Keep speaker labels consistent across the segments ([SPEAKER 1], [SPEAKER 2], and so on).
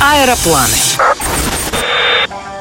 [SPEAKER 1] Аэропланы.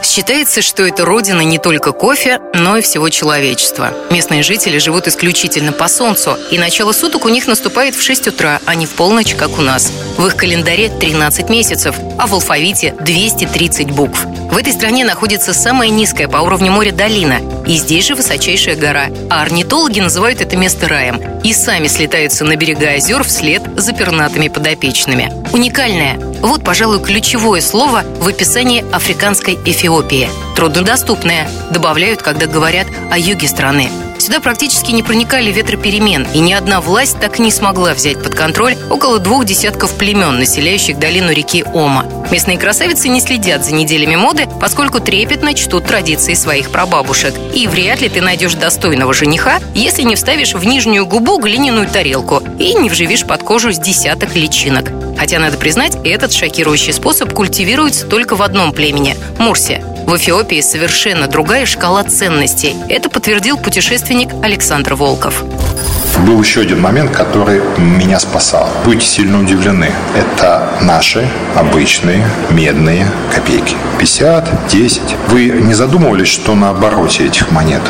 [SPEAKER 1] Считается, что это родина не только кофе, но и всего человечества. Местные жители живут исключительно по солнцу, и начало суток у них наступает в 6 утра, а не в полночь, как у нас. В их календаре 13 месяцев, а в алфавите 230 букв. В этой стране находится самая низкая по уровню моря долина, и здесь же высочайшая гора. А орнитологи называют это место раем. И сами слетаются на берега озер вслед за пернатыми подопечными. Уникальное. Вот, пожалуй, ключевое слово в описании африканской Эфиопии. Труднодоступное. Добавляют, когда говорят о юге страны. Сюда практически не проникали ветроперемен, и ни одна власть так и не смогла взять под контроль около двух десятков племен, населяющих долину реки Ома. Местные красавицы не следят за неделями моды, поскольку трепетно чтут традиции своих прабабушек. И вряд ли ты найдешь достойного жениха, если не вставишь в нижнюю губу глиняную тарелку и не вживишь под кожу с десяток личинок. Хотя, надо признать, этот шокирующий способ культивируется только в одном племени – Мурсе. В Эфиопии совершенно другая шкала ценностей. Это подтвердил путешественник Александр Волков.
[SPEAKER 2] Был еще один момент, который меня спасал. Будете сильно удивлены. Это наши обычные медные копейки. 50, 10. Вы не задумывались, что на обороте этих монет?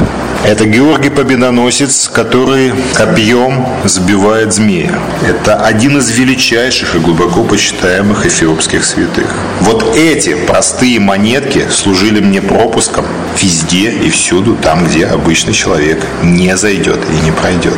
[SPEAKER 2] Это Георгий Победоносец, который копьем сбивает змея. Это один из величайших и глубоко почитаемых эфиопских святых. Вот эти простые монетки служили мне пропуском везде и всюду, там, где обычный человек не зайдет и не пройдет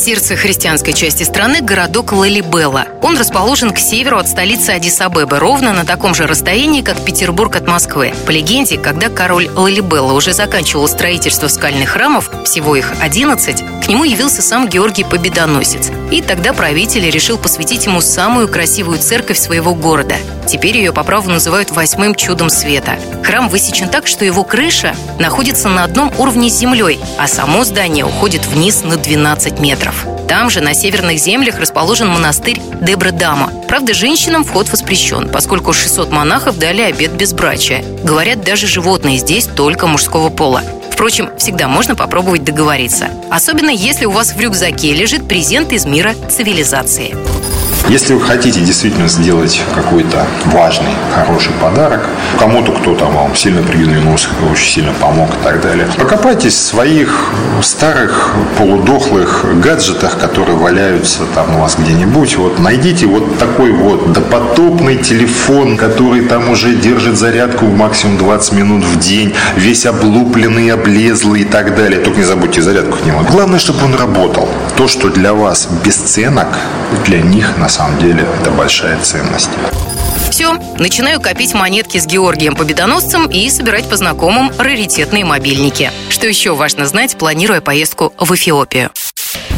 [SPEAKER 1] сердце христианской части страны городок Лалибела. Он расположен к северу от столицы Адис-Абебы, ровно на таком же расстоянии, как Петербург от Москвы. По легенде, когда король Лалибела уже заканчивал строительство скальных храмов, всего их 11, к нему явился сам Георгий Победоносец. И тогда правитель решил посвятить ему самую красивую церковь своего города. Теперь ее по праву называют восьмым чудом света. Храм высечен так, что его крыша находится на одном уровне с землей, а само здание уходит вниз на 12 метров. Там же, на северных землях, расположен монастырь Дебра-Дама. Правда, женщинам вход воспрещен, поскольку 600 монахов дали обед безбрачия. Говорят, даже животные здесь только мужского пола. Впрочем, всегда можно попробовать договориться. Особенно если у вас в рюкзаке лежит презент из мира цивилизации.
[SPEAKER 2] Если вы хотите действительно сделать какой-то важный, хороший подарок, кому-то, кто там вам сильно приглянулся, очень сильно помог и так далее, покопайтесь в своих старых полудохлых гаджетах, которые валяются там у вас где-нибудь. Вот найдите вот такой вот допотопный телефон, который там уже держит зарядку максимум 20 минут в день, весь облупленный, облезлый и так далее. Только не забудьте зарядку к нему. Главное, чтобы он работал. То, что для вас бесценок, для них на самом деле это большая ценность.
[SPEAKER 1] Все, начинаю копить монетки с Георгием Победоносцем и собирать по знакомым раритетные мобильники. Что еще важно знать, планируя поездку в Эфиопию.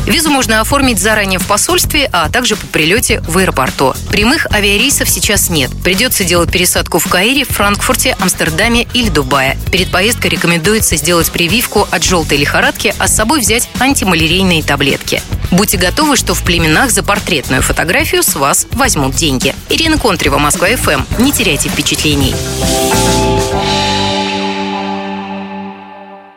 [SPEAKER 1] Визу можно оформить заранее в посольстве, а также по прилете в аэропорту. Прямых авиарейсов сейчас нет. Придется делать пересадку в Каире, Франкфурте, Амстердаме или Дубае. Перед поездкой рекомендуется сделать прививку от желтой лихорадки, а с собой взять антималярийные таблетки. Будьте готовы, что в племенах за портретную фотографию с вас возьмут деньги. Ирина Контрева, Москва ФМ. Не теряйте впечатлений.